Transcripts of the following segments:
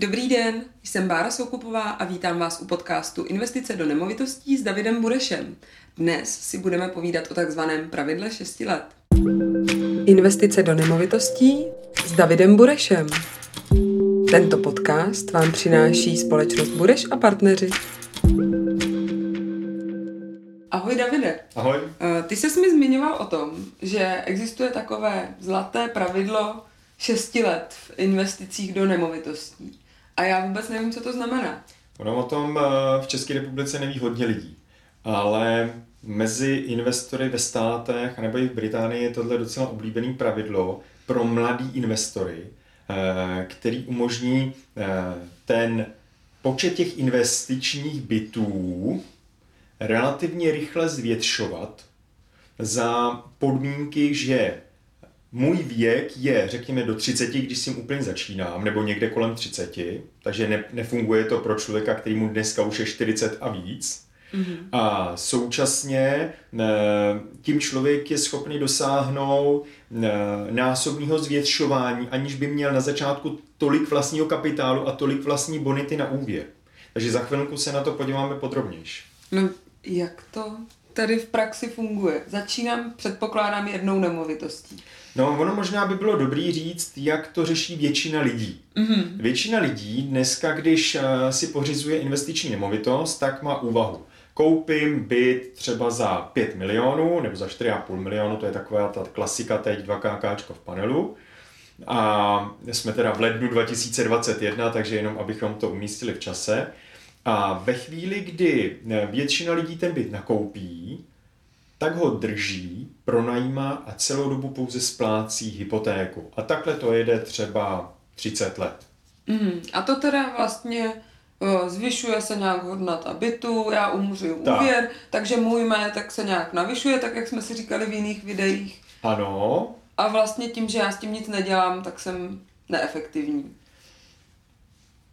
Dobrý den, jsem Bára Soukupová a vítám vás u podcastu Investice do nemovitostí s Davidem Burešem. Dnes si budeme povídat o takzvaném pravidle 6 let. Investice do nemovitostí s Davidem Burešem. Tento podcast vám přináší společnost Bureš a partneři. Ahoj Davide. Ahoj. Eh, ty jsi mi zmiňoval o tom, že existuje takové zlaté pravidlo 6 let v investicích do nemovitostí. A já vůbec nevím, co to znamená. Ono o tom eh, v České republice neví hodně lidí, ale mezi investory ve státech nebo i v Británii je tohle docela oblíbený pravidlo pro mladý investory, eh, který umožní eh, ten počet těch investičních bytů relativně rychle zvětšovat za podmínky, že můj věk je, řekněme, do 30, když s tím úplně začínám, nebo někde kolem 30, takže ne, nefunguje to pro člověka, který mu dneska už je 40 a víc. Mm-hmm. A současně tím člověk je schopný dosáhnout násobného zvětšování, aniž by měl na začátku tolik vlastního kapitálu a tolik vlastní bonity na úvěr. Takže za chvilku se na to podíváme podrobnější. No, jak to tady v praxi funguje? Začínám, předpokládám, jednou nemovitostí. No, ono možná by bylo dobrý říct, jak to řeší většina lidí. Mm-hmm. Většina lidí dneska, když uh, si pořizuje investiční nemovitost, tak má úvahu. Koupím byt třeba za 5 milionů nebo za 4,5 milionu, to je taková ta klasika teď 2 KK v panelu. A jsme teda v lednu 2021, takže jenom abychom to umístili v čase. A ve chvíli, kdy eh, většina lidí ten byt nakoupí, tak ho drží, pronajímá a celou dobu pouze splácí hypotéku. A takhle to jede třeba 30 let. Mm, a to teda vlastně zvyšuje se nějak hodnota bytu, já umřu úvěr, tak. takže můj majetek se nějak navyšuje, tak jak jsme si říkali v jiných videích. Ano. A vlastně tím, že já s tím nic nedělám, tak jsem neefektivní.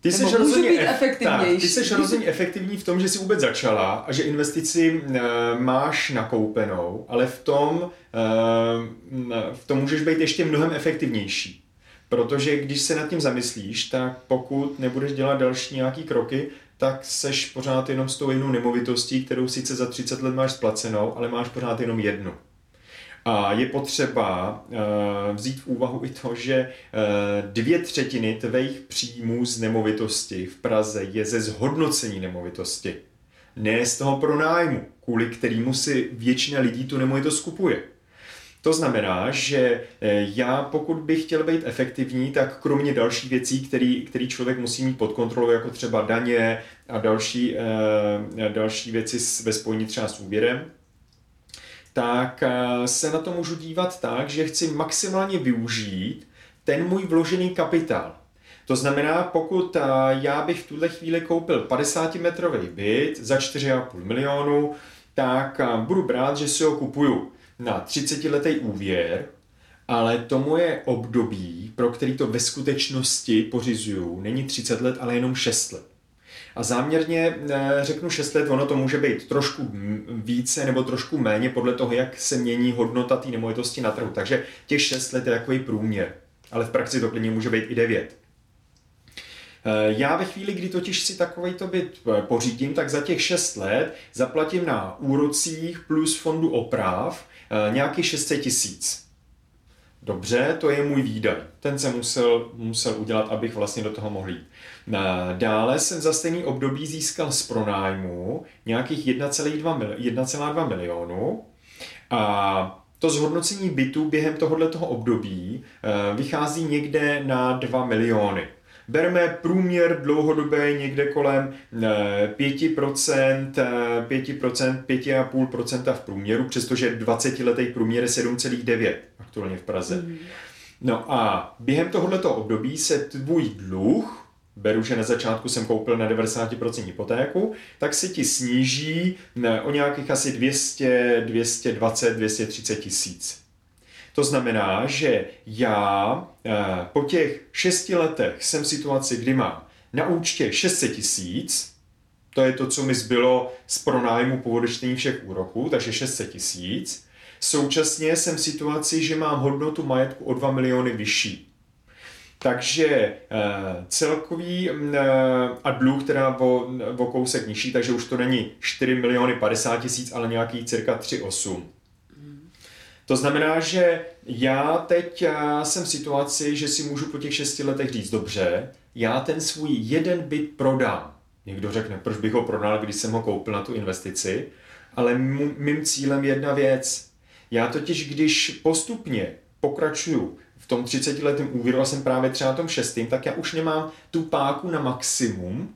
Ty jsi, rozhodně ef- tak, ty jsi rozhodně efektivní v tom, že jsi vůbec začala a že investici e, máš nakoupenou, ale v tom, e, v tom můžeš být ještě mnohem efektivnější. Protože když se nad tím zamyslíš, tak pokud nebudeš dělat další nějaký kroky, tak seš pořád jenom s tou jednou nemovitostí, kterou sice za 30 let máš splacenou, ale máš pořád jenom jednu. A je potřeba uh, vzít v úvahu i to, že uh, dvě třetiny tvých příjmů z nemovitosti v Praze je ze zhodnocení nemovitosti. Ne z toho pronájmu, kvůli kterému si většina lidí tu nemovitost kupuje. To znamená, že eh, já pokud bych chtěl být efektivní, tak kromě dalších věcí, který, který člověk musí mít pod kontrolou, jako třeba daně a další, další věci ve spojení třeba s úvěrem, tak eh, se na to můžu dívat tak, že chci maximálně využít ten můj vložený kapitál. To znamená, pokud eh, já bych v tuhle chvíli koupil 50-metrový byt za 4,5 milionu, tak eh, budu brát, že si ho kupuju na 30-letý úvěr, ale to moje období, pro který to ve skutečnosti pořizuju, není 30 let, ale jenom 6 let. A záměrně eh, řeknu 6 let, ono to může být trošku více nebo trošku méně podle toho, jak se mění hodnota té nemovitosti na trhu. Takže těch 6 let je takový průměr. Ale v praxi to klidně může být i 9. Eh, já ve chvíli, kdy totiž si takovýto byt eh, pořídím, tak za těch 6 let zaplatím na úrocích plus fondu oprav nějakých 600 tisíc. Dobře, to je můj výdaj. Ten jsem musel, musel udělat, abych vlastně do toho mohl jít. Dále jsem za stejný období získal z pronájmu nějakých 1,2 milionu a to zhodnocení bytu během tohoto období eh, vychází někde na 2 miliony. Berme průměr dlouhodobé někde kolem 5%, 5%, 5,5% v průměru, přestože 20-letý průměr je 7,9 aktuálně v Praze. Mm. No a během tohoto období se tvůj dluh beru, že na začátku jsem koupil na 90% hypotéku, tak se ti sníží o nějakých asi 200, 220, 230 tisíc. To znamená, že já eh, po těch 6 letech jsem v situaci, kdy mám na účtě 600 tisíc, to je to, co mi zbylo z pronájmu po všech úroků, takže 600 tisíc. Současně jsem v situaci, že mám hodnotu majetku o 2 miliony vyšší. Takže celkový a dluh teda o, o kousek nižší, takže už to není 4 miliony 50 tisíc, ale nějaký cirka 3,8. To znamená, že já teď jsem v situaci, že si můžu po těch šesti letech říct, dobře, já ten svůj jeden byt prodám. Někdo řekne, proč bych ho prodal, když jsem ho koupil na tu investici, ale mým cílem je jedna věc. Já totiž, když postupně pokračuju tom 30 letém úvěru a jsem právě třeba na tom šestým, tak já už nemám tu páku na maximum,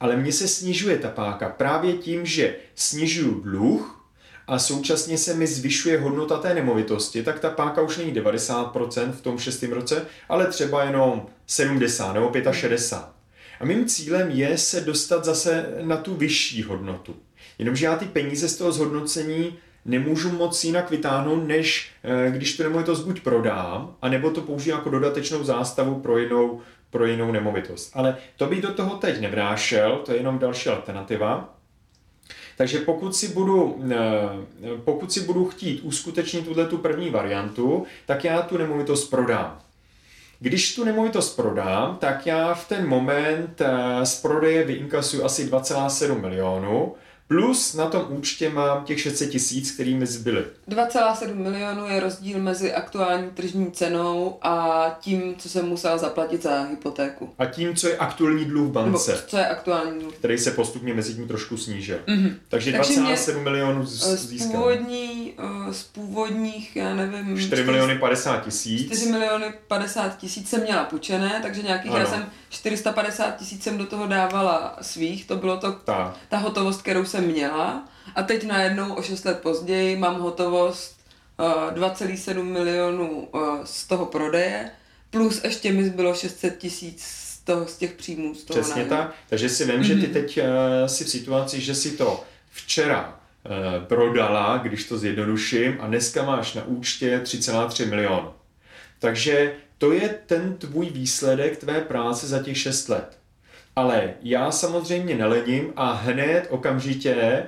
ale mně se snižuje ta páka právě tím, že snižuju dluh, a současně se mi zvyšuje hodnota té nemovitosti, tak ta páka už není 90% v tom šestém roce, ale třeba jenom 70 nebo 65. A mým cílem je se dostat zase na tu vyšší hodnotu. Jenomže já ty peníze z toho zhodnocení nemůžu moc jinak vytáhnout, než eh, když tu nemovitost buď prodám, anebo to použiju jako dodatečnou zástavu pro jinou, pro jinou nemovitost. Ale to bych do toho teď nevrášel, to je jenom další alternativa. Takže pokud si budu, eh, pokud si budu chtít uskutečnit tuhle tu první variantu, tak já tu nemovitost prodám. Když tu nemovitost prodám, tak já v ten moment eh, z prodeje vyinkasuju asi 2,7 milionů Plus na tom účtě mám těch 600 tisíc, který mi zbyly. 2,7 milionů je rozdíl mezi aktuální tržní cenou a tím, co jsem musel zaplatit za hypotéku. A tím, co je aktuální dluh v bance. Nebo co je aktuální dluh. Který se postupně mezi tím trošku snížil. Mm-hmm. Takže 2,7 milionů eh, získám. Z, původní, eh, z původních, já nevím... 4 4 miliony 50 tisíc. 4 miliony 50 tisíc jsem měla půjčené, takže nějakých, ano. já jsem 450 tisíc jsem do toho dávala svých, to bylo to, ta, ta hotovost, kterou jsem měla. A teď najednou o 6 let později mám hotovost uh, eh, 2,7 milionů uh, z toho prodeje, plus ještě mi zbylo 600 tisíc z, toho, z těch příjmů. Z toho Přesně tak. Takže si vím, mm-hmm. že ty mhm. teď uh, si v situaci, že si to včera uh, prodala, když to zjednoduším, a dneska máš na účtě 3,3 milionu. Takže to je ten tvůj výsledek tvé práce za těch 6 let. Ale já samozřejmě nelením a hned okamžitě,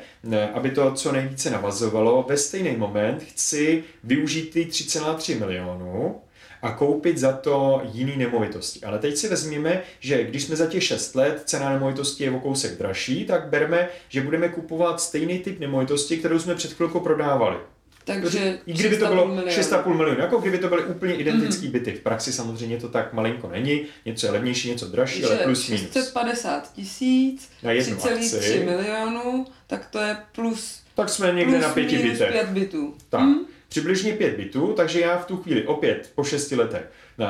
aby to co nejvíce navazovalo, ve stejný moment chci využít ty 3,3 milionů a koupit za to jiný nemovitosti. Ale teď si vezměme, že když jsme za těch 6 let, cena nemovitosti je o kousek dražší, tak berme, že budeme kupovat stejný typ nemovitosti, kterou jsme před chvilkou prodávali. Takže I kdyby to bylo 6,5 milionu, jako kdyby to byly úplně identické mm-hmm. byty. V praxi samozřejmě to tak malinko není, něco je levnější, něco dražší, Takže ale plus minus. 650 tisíc, 3,3 milionů, tak to je plus Tak jsme někde na pěti bytech. pět bytů. Tak, mm. přibližně pět bytů, takže já v tu chvíli opět po šesti letech eh,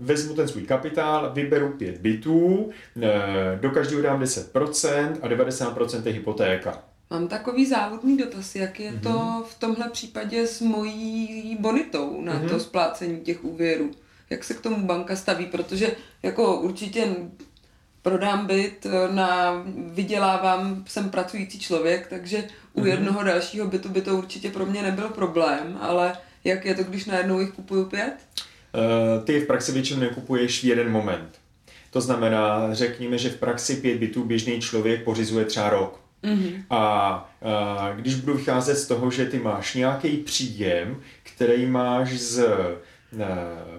vezmu ten svůj kapitál, vyberu pět bytů, eh, do každého dám 10% a 90% je hypotéka. Mám takový závodný dotaz, jak je mm-hmm. to mhm. v tomhle případě s mojí bonitou na mm-hmm. to splácení těch úvěrů. Jak se k tomu banka staví, protože jako určitě prodám byt, na, vydělávám, jsem pracující člověk, takže u mm-hmm. jednoho dalšího bytu by to určitě pro mě nebyl problém, ale jak je to, když najednou jich kupuju pět? Uh, ty v praxi většinou nekupuješ v jeden moment. To znamená, řekněme, že v praxi pět bytů běžný člověk pořizuje třeba rok. Mm-hmm. A, a když budu vycházet z toho, že ty máš nějaký příjem, který máš z e,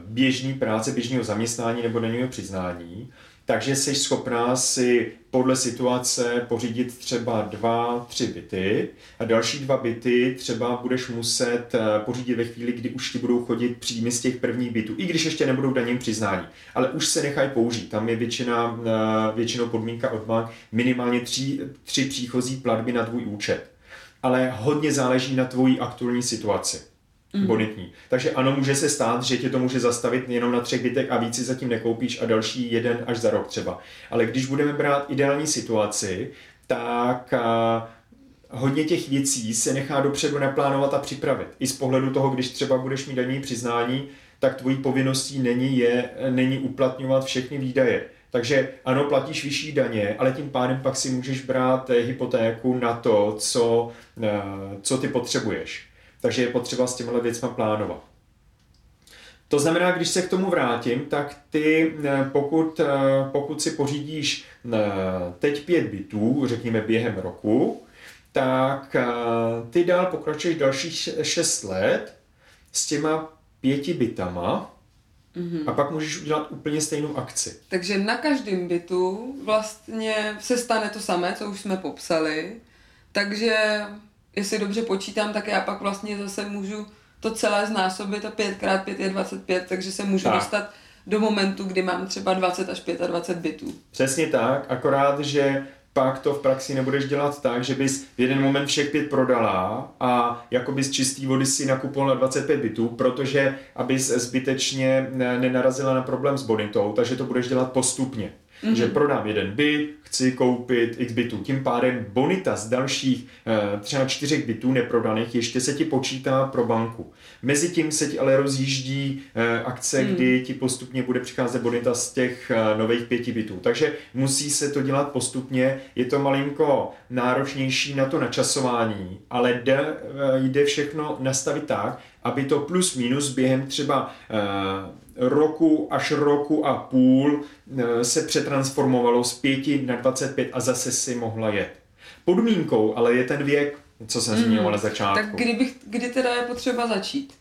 běžné práce, běžného zaměstnání nebo daňového přiznání, takže jsi schopná si podle situace pořídit třeba dva, tři byty a další dva byty třeba budeš muset eh, pořídit ve chvíli, kdy už ti budou chodit příjmy z těch prvních bytů, i když ještě nebudou daním přiznání. Ale už se nechají použít. Tam je většina, eh, většinou podmínka od bank minimálně tři, tři příchozí platby na tvůj účet. Ale hodně záleží na tvojí aktuální situaci mm. bonitní. Takže ano, může se stát, že tě to může zastavit jenom na třech bytech a víc si zatím nekoupíš a další jeden až za rok třeba. Ale když budeme brát ideální situaci, tak a, hodně těch věcí se nechá dopředu naplánovat a připravit. I z pohledu toho, když třeba budeš mít daní přiznání, tak tvojí povinností není, je, není uplatňovat všechny výdaje. Takže ano, platíš vyšší daně, ale tím pádem pak si můžeš brát hypotéku na to, co, co ty potřebuješ. Takže je potřeba s těmihle věcmi plánovat. To znamená, když se k tomu vrátím, tak ty, eh, pokud, eh, pokud si pořídíš eh, teď pět bytů, řekněme během roku, tak ty dál pokračuješ dalších šest let s těma pěti bytama Mm-hmm. A pak můžeš udělat úplně stejnou akci. Takže na každém bytu vlastně se stane to samé, co už jsme popsali. Takže jestli dobře počítám, tak já pak vlastně zase můžu to celé znásobit a 5x5 je 25, takže se můžu tak. dostat do momentu, kdy mám třeba 20 až 25 bytů. Přesně tak, akorát, že pak to v praxi nebudeš dělat tak, že bys v jeden moment všech pět prodala a jako bys čistý vody si nakupoval na 25 bytů, protože abys zbytečně nenarazila na problém s bonitou, takže to budeš dělat postupně. Mm-hmm. Že prodám jeden byt, chci koupit x bytů. Tím pádem bonita z dalších eh, třeba čtyřech bytů neprodaných ještě se ti počítá pro banku. Mezitím se ti ale rozjíždí eh, akce, mm. kdy ti postupně bude přicházet bonita z těch eh, nových pěti bytů. Takže musí se to dělat postupně. Je to malinko náročnější na to načasování, ale jde, jde všechno nastavit tak, aby to plus minus během třeba roku až roku a půl eh, se přetransformovalo z 5 na 25 a zase si mohla jet. Podmínkou ale je ten věk, co jsem zmínil mm, na začátku. Tak kdybych, kdy teda je potřeba začít?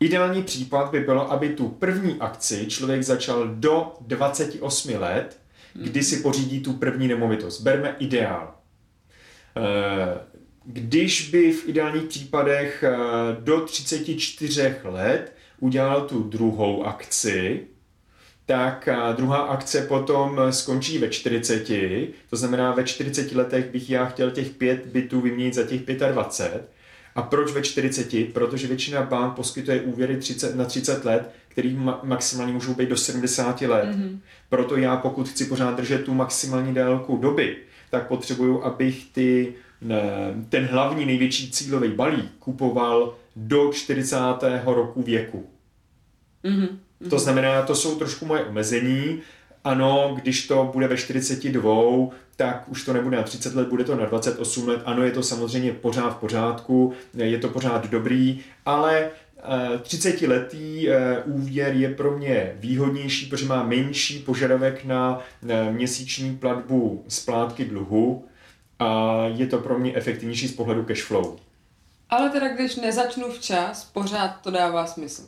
Ideální případ by bylo, aby tu první akci člověk začal do 28 let, kdy si pořídí tu první nemovitost. Berme ideál. Eh, když by v ideálních případech eh, do 34 let udělal tu druhou akci, tak druhá akce potom skončí ve 40, to znamená ve 40 letech bych já chtěl těch 5 bytů vyměnit za těch 25. A proč ve 40? Protože většina bank poskytuje úvěry 30, na 30 let, který ma- maximálně můžou být do 70 let. Mm-hmm. Proto já, pokud chci pořád držet tu maximální délku doby, tak potřebuju, abych ty, ten hlavní největší cílový balík kupoval do 40. roku věku. Mm-hmm. To znamená, to jsou trošku moje omezení. Ano, když to bude ve 42, tak už to nebude na 30 let, bude to na 28 let. Ano, je to samozřejmě pořád v pořádku, je to pořád dobrý, ale 30-letý eh, eh, úvěr je pro mě výhodnější, protože má menší požadavek na měsíční platbu splátky dluhu a je to pro mě efektivnější z pohledu cash flow. Ale teda když nezačnu včas, pořád to dává smysl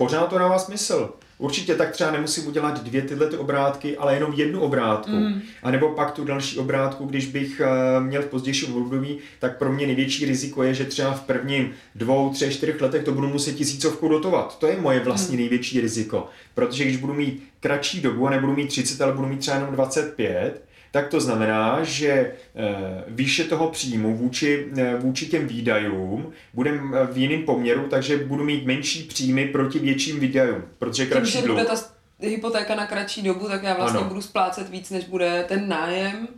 pořád to dává smysl. Určitě tak třeba nemusím udělat dvě tyhle ty obrátky, ale jenom jednu obrátku. Mm. A nebo pak tu další obrátku, když bych uh, měl v pozdějším období, tak pro mě největší riziko je, že třeba v prvním dvou, třech, čtyřech letech to budu muset tisícovku dotovat. To je moje vlastní mm. největší riziko. Protože když budu mít kratší dobu a nebudu mít 30, ale budu mít třeba jenom 25, tak to znamená, že eh, výše toho příjmu vůči, eh, vůči těm výdajům bude eh, v jiném poměru, takže budu mít menší příjmy proti větším výdajům, protože kratší Tím, že bude ta hypotéka na kratší dobu, tak já vlastně ano. budu splácet víc, než bude ten nájem.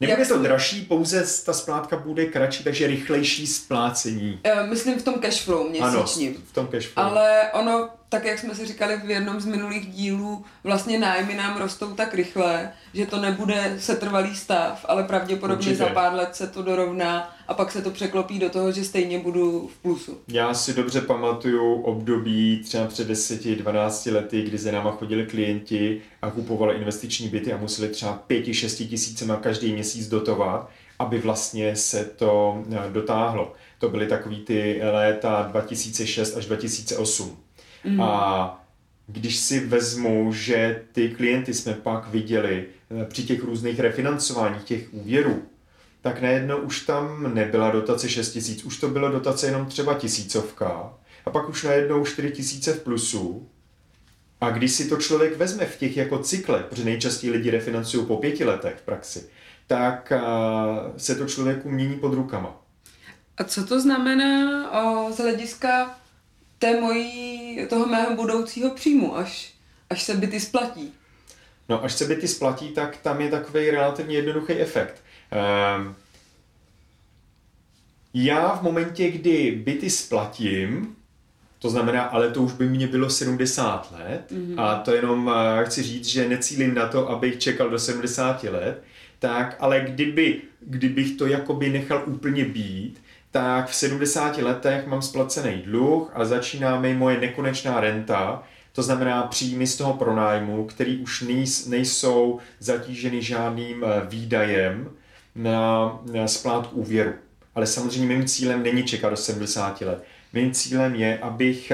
Nebude to dražší, pouze ta splátka bude kratší, takže rychlejší splácení. Myslím v tom cashflow měsíčním. Ano, v tom cashflow. Ale ono tak jak jsme si říkali v jednom z minulých dílů, vlastně nájmy nám rostou tak rychle, že to nebude setrvalý stav, ale pravděpodobně Určitě. za pár let se to dorovná a pak se to překlopí do toho, že stejně budu v plusu. Já si dobře pamatuju období třeba před 10-12 lety, kdy za náma chodili klienti a kupovali investiční byty a museli třeba 5-6 tisícema každý měsíc dotovat, aby vlastně se to eh, dotáhlo. To byly takový ty léta 2006 až 2008. Mm. A když si vezmu, že ty klienty jsme pak viděli eh, při těch různých refinancováních těch úvěrů, tak najednou už tam nebyla dotace 6 tisíc, už to byla dotace jenom třeba tisícovka a pak už najednou 4 tisíce v plusu. A když si to člověk vezme v těch jako cyklech, protože nejčastěji lidi refinancují po pěti letech v praxi, tak eh, se to člověku mění pod rukama. A co to znamená o, z hlediska té mojí, toho mého budoucího příjmu, až, až se byty splatí. No, až se byty splatí, tak tam je takový relativně jednoduchý efekt. Um, já v momentě, kdy byty splatím, to znamená, ale to už by mě bylo 70 let mm-hmm. a to jenom uh, chci říct, že necílím na to, abych čekal do 70 let, tak ale kdyby, kdybych to jakoby nechal úplně být, tak v 70 letech mám splacený dluh a začíná mi moje nekonečná renta, to znamená příjmy z toho pronájmu, který už nejsou zatíženy žádným eh, výdajem na, splátku úvěru. Ale samozřejmě mým cílem není čekat do 70 let. Mým cílem je, abych,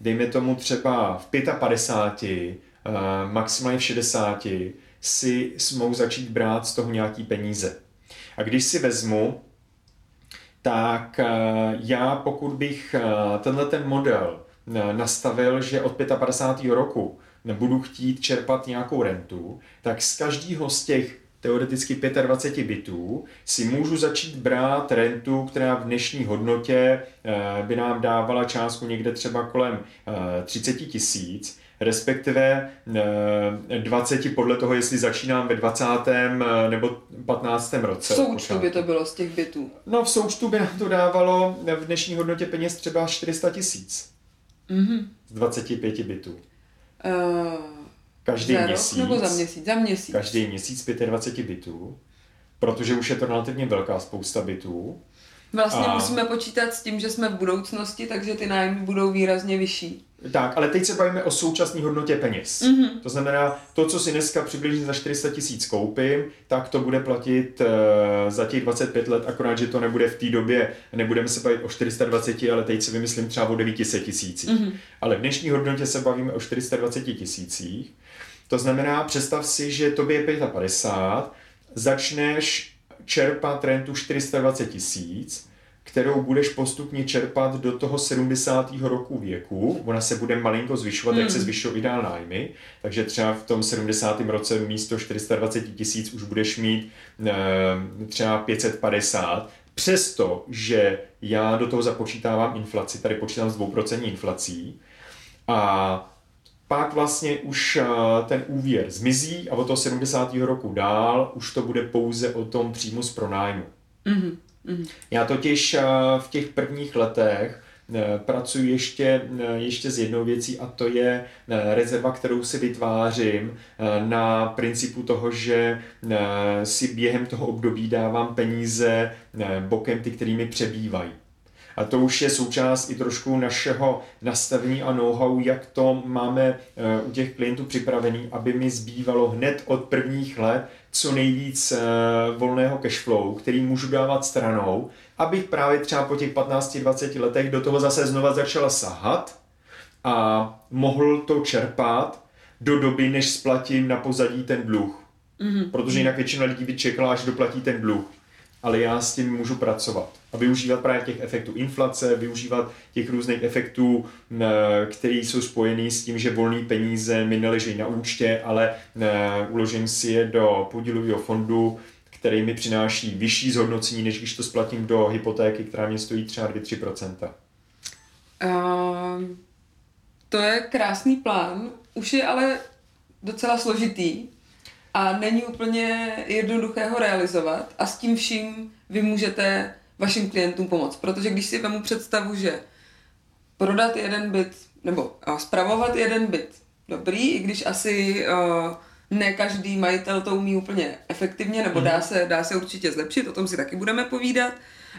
dejme tomu třeba v 55, maximálně v 60, si mohu začít brát z toho nějaký peníze. A když si vezmu, tak já pokud bych tenhle ten model nastavil, že od 55. roku nebudu chtít čerpat nějakou rentu, tak z každého z těch teoreticky 25 bitů si můžu začít brát rentu, která v dnešní hodnotě eh, by nám dávala částku někde třeba kolem 30 eh, tisíc, respektive 20 eh, podle toho, jestli začínám ve 20. nebo 15. roce. V součtu by to bylo z těch bytů. No v součtu by nám to dávalo v dnešní hodnotě peněz třeba 400 tisíc. Mm-hmm. Z 25 bytů. Uh, každý za měsíc. Rok nebo za měsíc? Za měsíc. Každý měsíc 25 bytů, protože už je to relativně velká spousta bytů. Vlastně a... musíme počítat s tím, že jsme v budoucnosti, takže ty nájmy budou výrazně vyšší. Tak, ale teď se bavíme o současné hodnotě peněz. Mm-hmm. To znamená, to, co si dneska přibližně za 400 tisíc koupím, tak to bude platit uh, za těch 25 let, akorát, že to nebude v té době, nebudeme se bavit o 420, ale teď si vymyslím třeba o 900 tisících. Mm-hmm. Ale v dnešní hodnotě se bavíme o 420 tisících. To znamená, představ si, že tobě je 55, začneš čerpat rentu 420 tisíc, kterou budeš postupně čerpat do toho 70. roku věku. Ona se bude malinko zvyšovat, hmm. jak se zvyšují dál nájmy. Takže třeba v tom 70. roce místo 420 tisíc už budeš mít e, třeba 550. Přesto, že já do toho započítávám inflaci, tady počítám s 2% inflací, a pak vlastně už eh, ten úvěr zmizí a od toho 70. roku dál už to bude pouze o tom příjmu z pronájmu. Mm-hmm. Já totiž eh, v těch prvních letech eh, pracuji ještě, ještě s jednou věcí a to je rezerva, kterou si vytvářím na principu toho, že si během toho období dávám peníze bokem, ty, kterými přebývají. A to už je součást i trošku našeho nastavení a know-how, jak to máme eh, u těch klientů připravený, aby mi zbývalo hned od prvních let co nejvíc eh, volného cashflow, který můžu dávat stranou, abych právě třeba po těch 15-20 letech do toho zase znova začala sahat a mohl to čerpat do doby, než splatím na pozadí ten dluh. Mm-hmm. Protože jinak většina lidí by čekala, až doplatí ten dluh ale já s tím můžu pracovat. A využívat právě těch efektů inflace, využívat těch různých efektů, které jsou spojené s tím, že volné peníze mi neleží na účtě, ale uložím si je do podílového fondu, který mi přináší vyšší zhodnocení, než když to splatím do hypotéky, která mě stojí třeba 2-3%. Uh, to je krásný plán, už je ale docela složitý, a není úplně jednoduché ho realizovat a s tím vším vy můžete vašim klientům pomoct. Protože když si vemu představu, že prodat jeden byt nebo spravovat jeden byt dobrý, i když asi uh, ne každý majitel to umí úplně efektivně, nebo dá mhm. se, dá se určitě zlepšit, o tom si taky budeme povídat,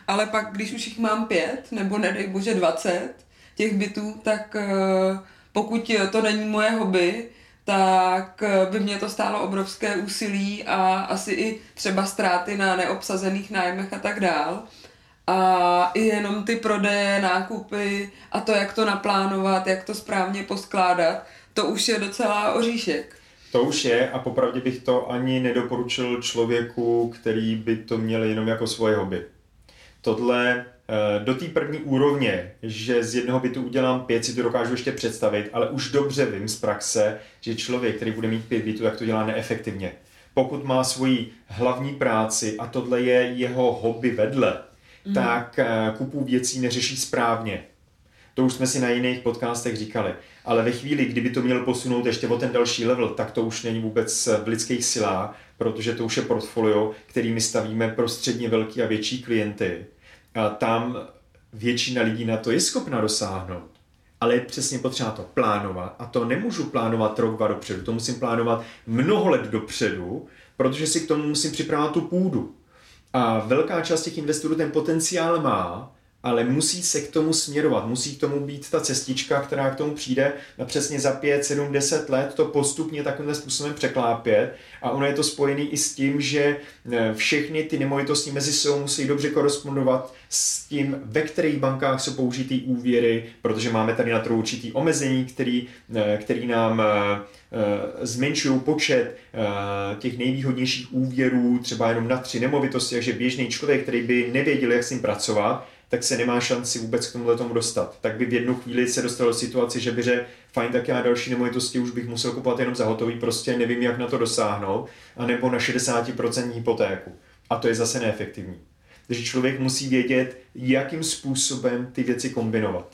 ale pak, když už jich mám pět, nebo nedej bože dvacet těch bytů, tak uh, pokud to není moje hobby, tak eh, by mě to stálo obrovské úsilí a asi i třeba ztráty na neobsazených nájmech a tak dál. A i jenom ty prodeje, nákupy a to, jak to naplánovat, jak to správně poskládat, to už je docela oříšek. To už je a popravdě bych to ani nedoporučil člověku, který by to měl jenom jako svoje hobby. Tohle do té první úrovně, že z jednoho bytu udělám pět, si to dokážu ještě představit, ale už dobře vím z praxe, že člověk, který bude mít pět bytů, tak to dělá neefektivně. Pokud má svoji hlavní práci a tohle je jeho hobby vedle, mm. tak eh, kupu věcí neřeší správně. To už jsme si na jiných podcastech říkali. Ale ve chvíli, kdyby to měl posunout ještě o ten další level, tak to už není vůbec v lidských silách, protože to už je portfolio, kterými stavíme pro středně velký a větší klienty tam většina lidí na to je schopna dosáhnout. Ale je přesně potřeba to plánovat a to nemůžu plánovat rok, dva dopředu, to musím plánovat mnoho let dopředu, protože si k tomu musím připravovat tu půdu. A velká část těch investorů ten potenciál má, ale musí se k tomu směrovat, musí k tomu být ta cestička, která k tomu přijde a přesně za 5, 7, 10 let to postupně takovým způsobem překlápět. A ono je to spojené i s tím, že eh, všechny ty nemovitosti mezi sebou musí dobře korespondovat s tím, ve kterých bankách jsou použitý úvěry, protože máme tady na to určitý omezení, který, eh, který nám eh, zmenšují počet těch nejvýhodnějších úvěrů, třeba jenom na tři nemovitosti, takže běžný člověk, který by nevěděl, jak s ním pracovat, tak se nemá šanci vůbec k tomuhle tomu dostat. Tak by v jednu chvíli se dostal do situace, že by řekl, fajn, tak já další nemovitosti už bych musel kupovat jenom za hotový, prostě nevím, jak na to dosáhnout, anebo na 60% hypotéku. A to je zase neefektivní. Takže člověk musí vědět, jakým způsobem ty věci kombinovat.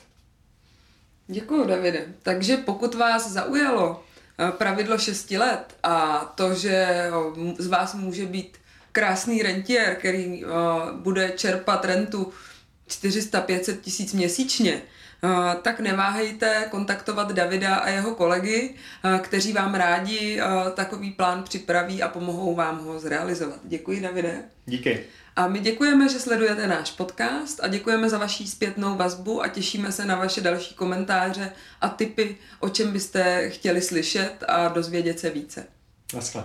Děkuji, Davide. Takže pokud vás zaujalo eh, pravidlo 6 let a to, že z vás může být krásný rentier, který eh, bude čerpat rentu 400-500 tisíc měsíčně, eh, tak neváhejte kontaktovat Davida a jeho kolegy, eh, kteří vám rádi eh, takový plán připraví a pomohou vám ho zrealizovat. Děkuji, Davide. Díky. A my děkujeme, že sledujete náš podcast a děkujeme za vaši zpětnou vazbu a těšíme se na vaše další komentáře a tipy, o čem byste chtěli slyšet a dozvědět se více. Naschle.